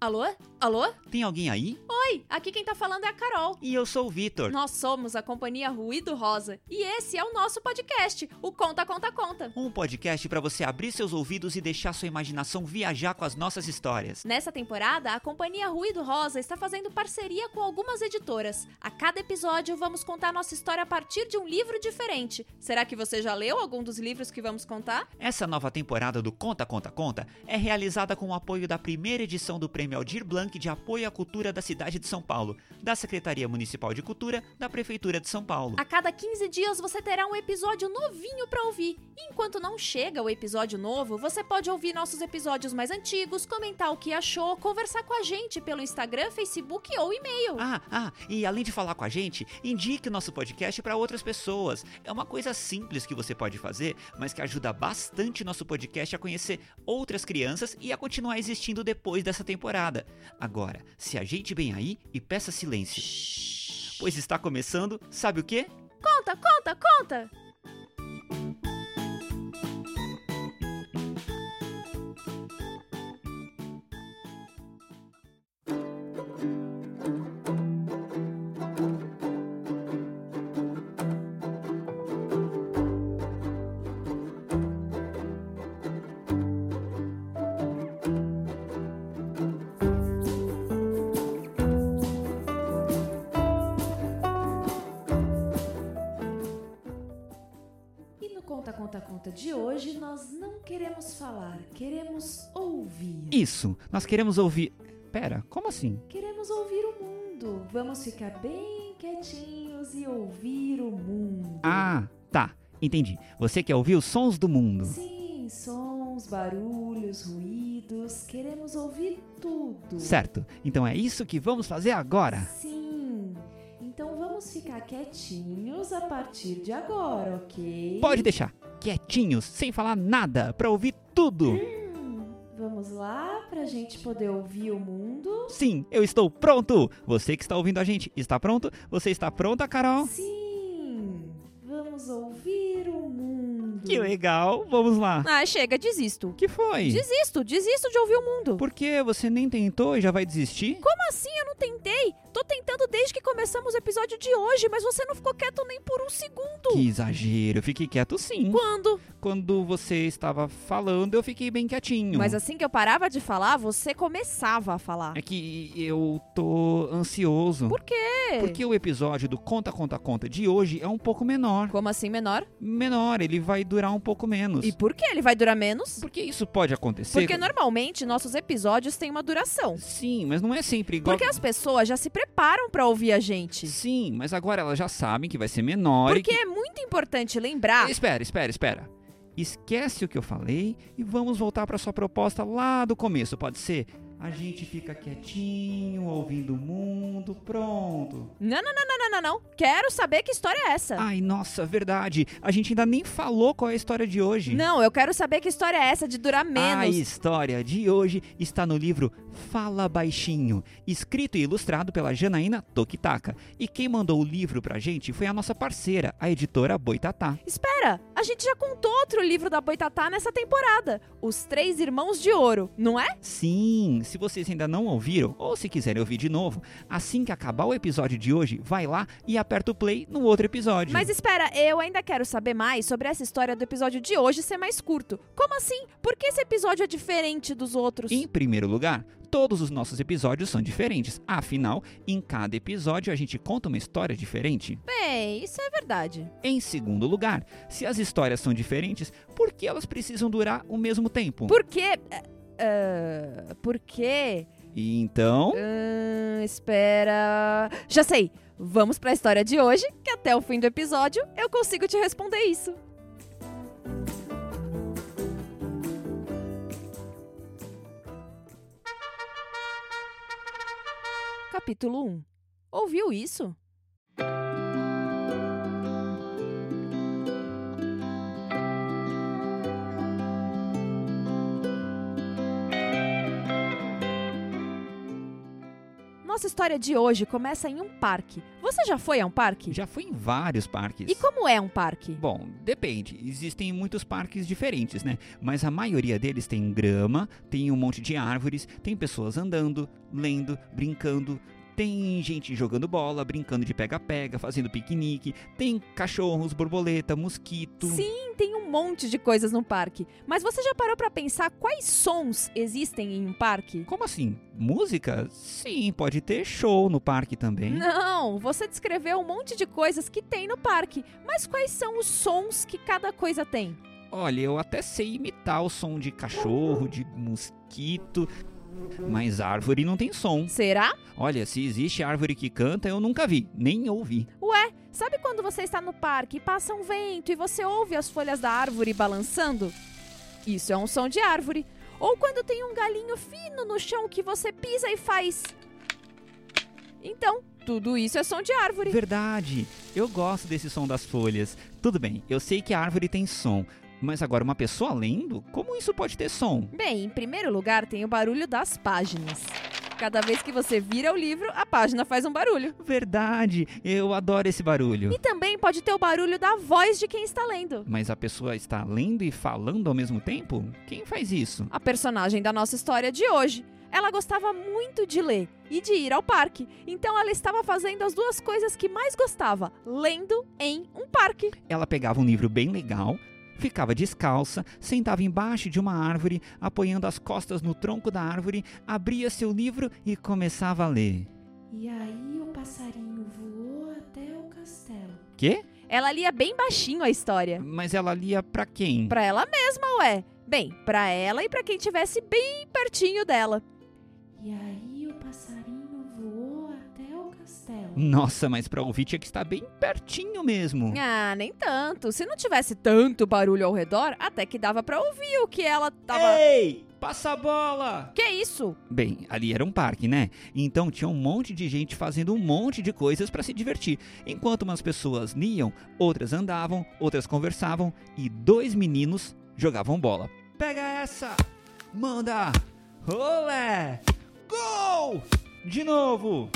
Alô? Alô? Tem alguém aí? Oi, aqui quem tá falando é a Carol. E eu sou o Vitor. Nós somos a companhia Ruído Rosa e esse é o nosso podcast, o Conta Conta Conta. Um podcast para você abrir seus ouvidos e deixar sua imaginação viajar com as nossas histórias. Nessa temporada, a companhia Ruído Rosa está fazendo parceria com algumas editoras. A cada episódio vamos contar nossa história a partir de um livro diferente. Será que você já leu algum dos livros que vamos contar? Essa nova temporada do Conta Conta Conta é realizada com o apoio da primeira edição do Prêmio Aldir Blanc de Apoio à Cultura da cidade de São Paulo, da Secretaria Municipal de Cultura da Prefeitura de São Paulo. A cada 15 dias você terá um episódio novinho para ouvir. E enquanto não chega o episódio novo, você pode ouvir nossos episódios mais antigos, comentar o que achou, conversar com a gente pelo Instagram, Facebook ou e-mail. Ah, ah, e além de falar com a gente, indique nosso podcast para outras pessoas. É uma coisa simples que você pode fazer, mas que ajuda bastante nosso podcast a conhecer outras crianças e a continuar existindo depois dessa temporada. Agora, se ajeite bem aí e peça silêncio. Pois está começando, sabe o quê? Conta, conta, conta! Conta, Conta, Conta de hoje nós não queremos falar, queremos ouvir. Isso, nós queremos ouvir. Pera, como assim? Queremos ouvir o mundo. Vamos ficar bem quietinhos e ouvir o mundo. Ah, tá, entendi. Você quer ouvir os sons do mundo. Sim, sons, barulhos, ruídos. Queremos ouvir tudo. Certo, então é isso que vamos fazer agora. Sim. Então vamos ficar quietinhos a partir de agora, ok? Pode deixar, quietinhos, sem falar nada, pra ouvir tudo. Hum, vamos lá pra gente poder ouvir o mundo. Sim, eu estou pronto! Você que está ouvindo a gente, está pronto? Você está pronta, Carol? Sim. Vamos ouvir o mundo. Que legal, vamos lá. Ah, chega, desisto. O que foi? Desisto, desisto de ouvir o mundo. Por que você nem tentou e já vai desistir? Como assim? Eu não tentei. Tentando desde que começamos o episódio de hoje, mas você não ficou quieto nem por um segundo. Que exagero, eu fiquei quieto sim. Quando? Quando você estava falando, eu fiquei bem quietinho. Mas assim que eu parava de falar, você começava a falar. É que eu tô ansioso. Por quê? Porque o episódio do Conta Conta Conta de hoje é um pouco menor. Como assim menor? Menor, ele vai durar um pouco menos. E por que ele vai durar menos? Porque isso pode acontecer. Porque normalmente nossos episódios têm uma duração. Sim, mas não é sempre igual. Porque as pessoas já se preparam pra ouvir a gente. Sim, mas agora elas já sabem que vai ser menor Porque que... é muito importante lembrar. Espera, espera, espera. Esquece o que eu falei e vamos voltar para sua proposta lá do começo, pode ser? A gente fica quietinho, ouvindo o mundo, pronto. Não, não, não, não, não, não, não. Quero saber que história é essa. Ai, nossa, verdade. A gente ainda nem falou qual é a história de hoje. Não, eu quero saber que história é essa de durar A menos. história de hoje está no livro Fala Baixinho, escrito e ilustrado pela Janaína Tokitaka. E quem mandou o livro pra gente foi a nossa parceira, a editora Boitatá. Espera, a gente já contou outro livro da Boitatá nessa temporada. Os Três Irmãos de Ouro, não é? Sim, se vocês ainda não ouviram, ou se quiserem ouvir de novo, assim que acabar o episódio de hoje, vai lá e aperta o play no outro episódio. Mas espera, eu ainda quero saber mais sobre essa história do episódio de hoje ser mais curto. Como assim? Por que esse episódio é diferente dos outros? Em primeiro lugar, todos os nossos episódios são diferentes. Afinal, em cada episódio a gente conta uma história diferente. Bem, isso é verdade. Em segundo lugar, se as histórias são diferentes, por que elas precisam durar o mesmo tempo? Por quê? Uh, por quê? E então, Ahn, espera. Já sei! Vamos pra história de hoje, que até o fim do episódio eu consigo te responder isso. Capítulo 1 Ouviu isso? Nossa história de hoje começa em um parque. Você já foi a um parque? Já fui em vários parques. E como é um parque? Bom, depende. Existem muitos parques diferentes, né? Mas a maioria deles tem grama, tem um monte de árvores, tem pessoas andando, lendo, brincando, tem gente jogando bola, brincando de pega-pega, fazendo piquenique, tem cachorros, borboleta, mosquito. Sim, tem um monte de coisas no parque. Mas você já parou pra pensar quais sons existem em um parque? Como assim? Música? Sim, pode ter show no parque também. Não, você descreveu um monte de coisas que tem no parque. Mas quais são os sons que cada coisa tem? Olha, eu até sei imitar o som de cachorro, de mosquito, mas árvore não tem som. Será? Olha, se existe árvore que canta, eu nunca vi, nem ouvi. Ué, sabe quando você está no parque e passa um vento e você ouve as folhas da árvore balançando? Isso é um som de árvore. Ou quando tem um galinho fino no chão que você pisa e faz. Então, tudo isso é som de árvore. Verdade, eu gosto desse som das folhas. Tudo bem, eu sei que a árvore tem som, mas agora uma pessoa lendo? Como isso pode ter som? Bem, em primeiro lugar tem o barulho das páginas. Cada vez que você vira o livro, a página faz um barulho. Verdade, eu adoro esse barulho. E também pode ter o barulho da voz de quem está lendo. Mas a pessoa está lendo e falando ao mesmo tempo? Quem faz isso? A personagem da nossa história de hoje. Ela gostava muito de ler e de ir ao parque, então ela estava fazendo as duas coisas que mais gostava: lendo em um parque. Ela pegava um livro bem legal, ficava descalça, sentava embaixo de uma árvore, apoiando as costas no tronco da árvore, abria seu livro e começava a ler. E aí o passarinho voou até o castelo. Quê? Ela lia bem baixinho a história. Mas ela lia pra quem? Pra ela mesma, ué. Bem, pra ela e pra quem estivesse bem pertinho dela. E aí Nossa, mas pra ouvir tinha que estar bem pertinho mesmo. Ah, nem tanto. Se não tivesse tanto barulho ao redor, até que dava pra ouvir o que ela tava. Ei! Passa a bola! Que isso? Bem, ali era um parque, né? Então tinha um monte de gente fazendo um monte de coisas para se divertir. Enquanto umas pessoas liam, outras andavam, outras conversavam e dois meninos jogavam bola. Pega essa! Manda! Olé! Gol! De novo!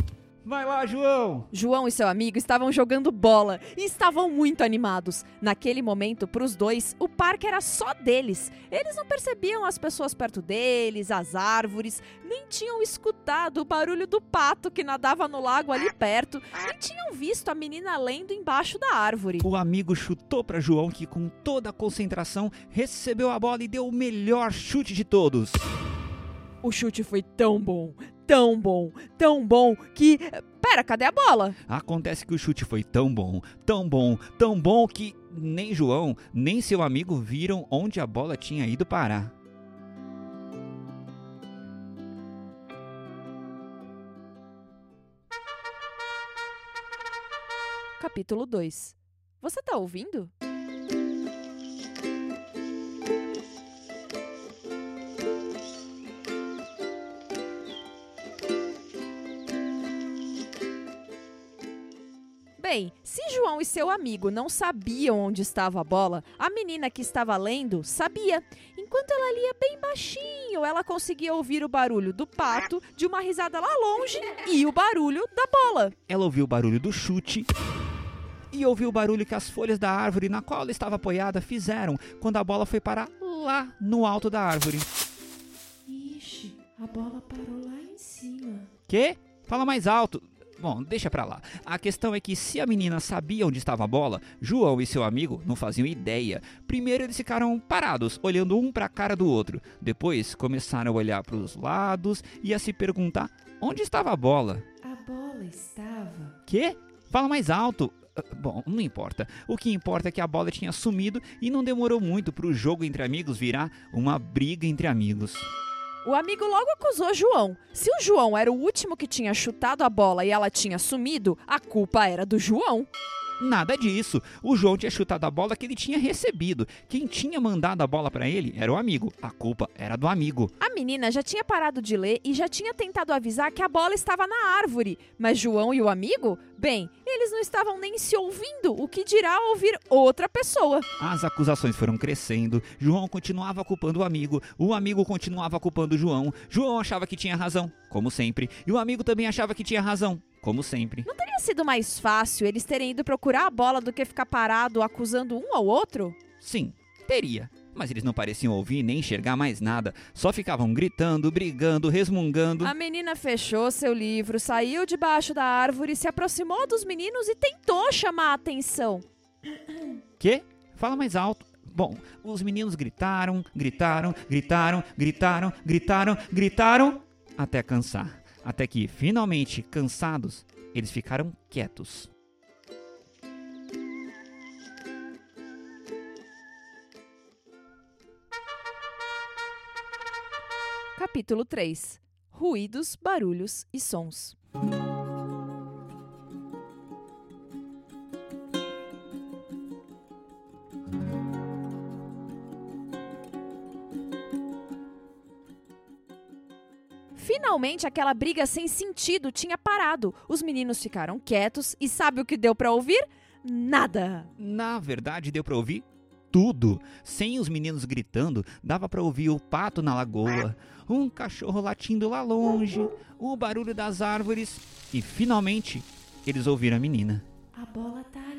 Vai lá, João! João e seu amigo estavam jogando bola e estavam muito animados. Naquele momento, para os dois, o parque era só deles. Eles não percebiam as pessoas perto deles, as árvores, nem tinham escutado o barulho do pato que nadava no lago ali perto, nem tinham visto a menina lendo embaixo da árvore. O amigo chutou para João, que com toda a concentração recebeu a bola e deu o melhor chute de todos. O chute foi tão bom, tão bom, tão bom que. Pera, cadê a bola? Acontece que o chute foi tão bom, tão bom, tão bom que nem João, nem seu amigo viram onde a bola tinha ido parar. Capítulo 2 Você tá ouvindo? Bem, se João e seu amigo não sabiam onde estava a bola, a menina que estava lendo sabia. Enquanto ela lia bem baixinho, ela conseguia ouvir o barulho do pato, de uma risada lá longe e o barulho da bola. Ela ouviu o barulho do chute e ouviu o barulho que as folhas da árvore na qual ela estava apoiada fizeram quando a bola foi parar lá no alto da árvore. Ixi, a bola parou lá em cima. Quê? Fala mais alto. Bom, deixa pra lá. A questão é que se a menina sabia onde estava a bola, João e seu amigo não faziam ideia. Primeiro eles ficaram parados, olhando um pra cara do outro. Depois começaram a olhar para os lados e a se perguntar onde estava a bola. A bola estava. Quê? Fala mais alto. Ah, Bom, não importa. O que importa é que a bola tinha sumido e não demorou muito para o jogo entre amigos virar uma briga entre amigos. O amigo logo acusou João. Se o João era o último que tinha chutado a bola e ela tinha sumido, a culpa era do João. Nada disso. O João tinha chutado a bola que ele tinha recebido. Quem tinha mandado a bola para ele era o amigo. A culpa era do amigo. A menina já tinha parado de ler e já tinha tentado avisar que a bola estava na árvore. Mas João e o amigo? Bem, eles não estavam nem se ouvindo, o que dirá ouvir outra pessoa. As acusações foram crescendo. João continuava culpando o amigo. O amigo continuava culpando o João. João achava que tinha razão, como sempre. E o amigo também achava que tinha razão, como sempre. Não teria sido mais fácil eles terem ido procurar a bola do que ficar parado acusando um ao outro? Sim, teria. Mas eles não pareciam ouvir nem enxergar mais nada. Só ficavam gritando, brigando, resmungando. A menina fechou seu livro, saiu debaixo da árvore, se aproximou dos meninos e tentou chamar a atenção. Quê? Fala mais alto. Bom, os meninos gritaram, gritaram, gritaram, gritaram, gritaram, gritaram, até cansar. Até que, finalmente, cansados, eles ficaram quietos. Capítulo 3 Ruídos, barulhos e sons. Finalmente, aquela briga sem sentido tinha parado. Os meninos ficaram quietos e sabe o que deu para ouvir? Nada. Na verdade, deu pra ouvir tudo. Sem os meninos gritando, dava pra ouvir o pato na lagoa, um cachorro latindo lá longe, o barulho das árvores e finalmente eles ouviram a menina. A bola tá.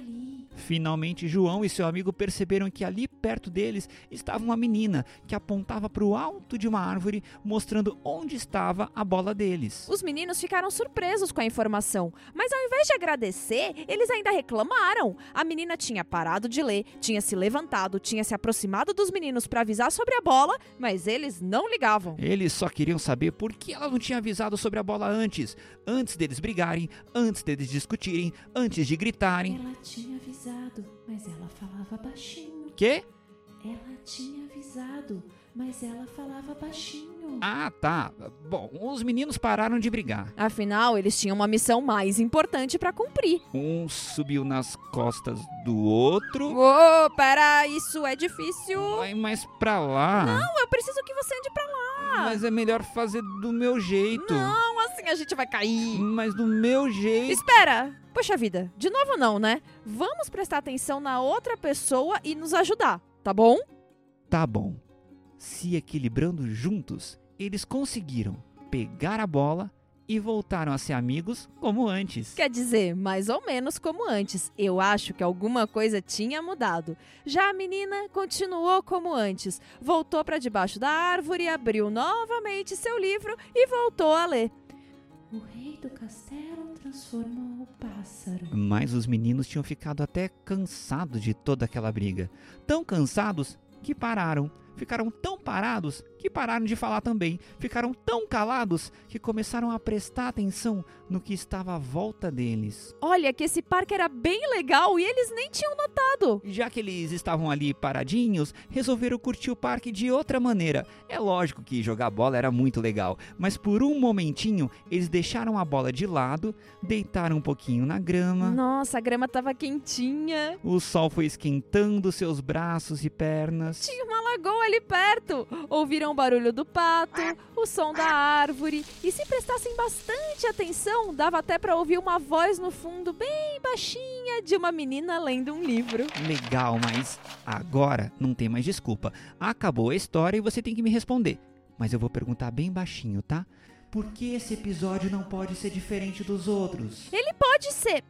Finalmente, João e seu amigo perceberam que ali perto deles estava uma menina que apontava para o alto de uma árvore, mostrando onde estava a bola deles. Os meninos ficaram surpresos com a informação, mas ao invés de agradecer, eles ainda reclamaram. A menina tinha parado de ler, tinha se levantado, tinha se aproximado dos meninos para avisar sobre a bola, mas eles não ligavam. Eles só queriam saber por que ela não tinha avisado sobre a bola antes, antes deles brigarem, antes deles discutirem, antes de gritarem. Ela tinha avisado, mas ela falava baixinho. Quê? Ela tinha avisado, mas ela falava baixinho. Ah, tá. Bom, os meninos pararam de brigar. Afinal, eles tinham uma missão mais importante para cumprir. Um subiu nas costas do outro. Ô, pera, isso é difícil. Vai mais pra lá. Não, eu preciso que você ande pra lá. Mas é melhor fazer do meu jeito. Não, assim a gente vai cair. Mas do meu jeito. Espera! Poxa vida, de novo não, né? Vamos prestar atenção na outra pessoa e nos ajudar, tá bom? Tá bom. Se equilibrando juntos, eles conseguiram pegar a bola e voltaram a ser amigos como antes. Quer dizer, mais ou menos como antes. Eu acho que alguma coisa tinha mudado. Já a menina continuou como antes. Voltou para debaixo da árvore, abriu novamente seu livro e voltou a ler. O rei do castelo transformou o pássaro. Mas os meninos tinham ficado até cansados de toda aquela briga. Tão cansados que pararam. Ficaram tão parados que pararam de falar também. Ficaram tão calados que começaram a prestar atenção no que estava à volta deles. Olha que esse parque era bem legal e eles nem tinham notado. Já que eles estavam ali paradinhos, resolveram curtir o parque de outra maneira. É lógico que jogar bola era muito legal, mas por um momentinho eles deixaram a bola de lado, deitaram um pouquinho na grama. Nossa, a grama tava quentinha. O sol foi esquentando seus braços e pernas. Tinha uma lagoa ali perto. Ouviram o barulho do pato, o som da árvore. E se prestassem bastante atenção, dava até pra ouvir uma voz no fundo, bem baixinha, de uma menina lendo um livro. Legal, mas agora não tem mais desculpa. Acabou a história e você tem que me responder. Mas eu vou perguntar bem baixinho, tá? Por que esse episódio não pode ser diferente dos outros? Ele pode ser.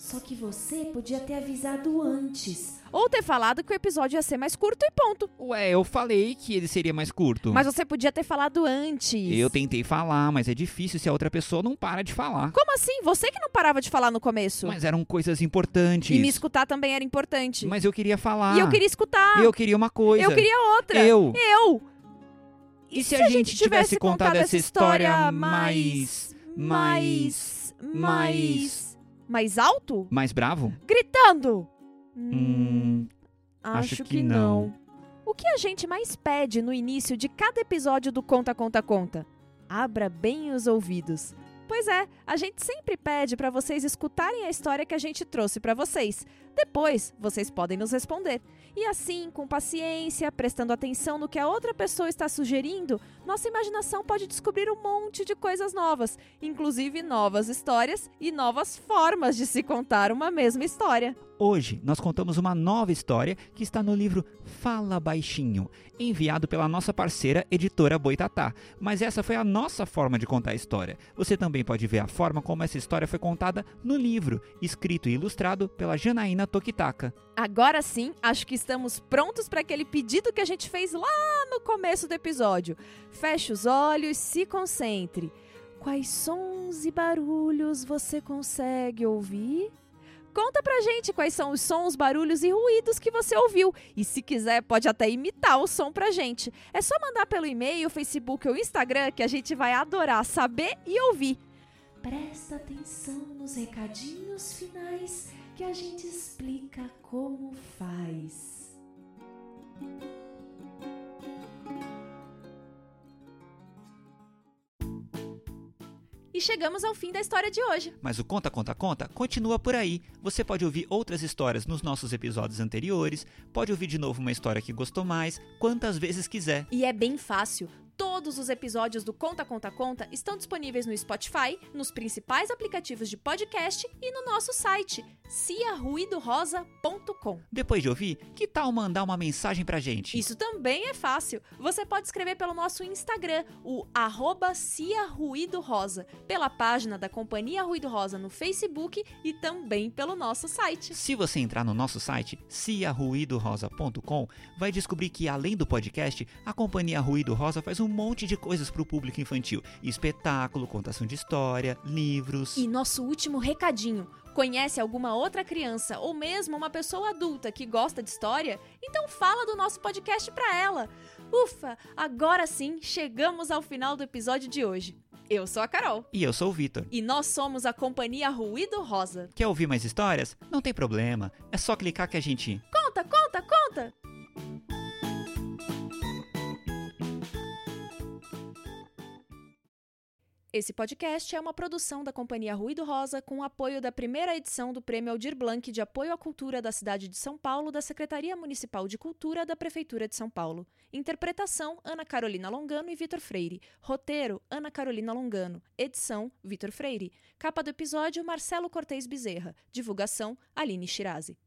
Só que você podia ter avisado antes. Ou ter falado que o episódio ia ser mais curto e ponto. Ué, eu falei que ele seria mais curto. Mas você podia ter falado antes. Eu tentei falar, mas é difícil se a outra pessoa não para de falar. Como assim? Você que não parava de falar no começo. Mas eram coisas importantes. E me escutar também era importante. Mas eu queria falar. E eu queria escutar. Eu queria uma coisa. Eu queria outra. Eu. Eu. E se a gente tivesse contado essa história mais. mais. mais. Mais alto? mais bravo? Gritando? Hum. acho que não. O que a gente mais pede no início de cada episódio do Conta Conta Conta? Abra bem os ouvidos. Pois é, a gente sempre pede para vocês escutarem a história que a gente trouxe para vocês. Depois, vocês podem nos responder. E assim, com paciência, prestando atenção no que a outra pessoa está sugerindo, nossa imaginação pode descobrir um monte de coisas novas, inclusive novas histórias e novas formas de se contar uma mesma história. Hoje nós contamos uma nova história que está no livro Fala Baixinho, enviado pela nossa parceira editora Boitatá. Mas essa foi a nossa forma de contar a história. Você também pode ver a forma como essa história foi contada no livro, escrito e ilustrado pela Janaína Tokitaka. Agora sim, acho que estamos prontos para aquele pedido que a gente fez lá no começo do episódio. Feche os olhos, se concentre. Quais sons e barulhos você consegue ouvir? Conta pra gente quais são os sons, barulhos e ruídos que você ouviu. E se quiser, pode até imitar o som pra gente. É só mandar pelo e-mail, Facebook ou Instagram que a gente vai adorar saber e ouvir. Presta atenção nos recadinhos finais que a gente explica como faz. E chegamos ao fim da história de hoje. Mas o Conta Conta Conta continua por aí. Você pode ouvir outras histórias nos nossos episódios anteriores, pode ouvir de novo uma história que gostou mais, quantas vezes quiser. E é bem fácil. Todos os episódios do Conta Conta Conta estão disponíveis no Spotify, nos principais aplicativos de podcast e no nosso site, ciaruidorosa.com. Depois de ouvir, que tal mandar uma mensagem pra gente? Isso também é fácil. Você pode escrever pelo nosso Instagram, o arroba Cia Ruído Rosa, pela página da Companhia Ruído Rosa no Facebook e também pelo nosso site. Se você entrar no nosso site, ciaruidorosa.com, vai descobrir que além do podcast, a Companhia Ruído Rosa faz um monte de coisas para o público infantil: espetáculo, contação de história, livros. E nosso último recadinho. Conhece alguma outra criança ou mesmo uma pessoa adulta que gosta de história? Então fala do nosso podcast para ela. Ufa, agora sim chegamos ao final do episódio de hoje. Eu sou a Carol. E eu sou o Vitor. E nós somos a Companhia Ruído Rosa. Quer ouvir mais histórias? Não tem problema. É só clicar que a gente. Conta, conta, conta! Esse podcast é uma produção da Companhia Ruído Rosa com o apoio da primeira edição do Prêmio Aldir Blanc de Apoio à Cultura da cidade de São Paulo da Secretaria Municipal de Cultura da Prefeitura de São Paulo. Interpretação: Ana Carolina Longano e Vitor Freire. Roteiro: Ana Carolina Longano. Edição: Vitor Freire. Capa do episódio: Marcelo Cortez Bezerra. Divulgação: Aline Shirazi.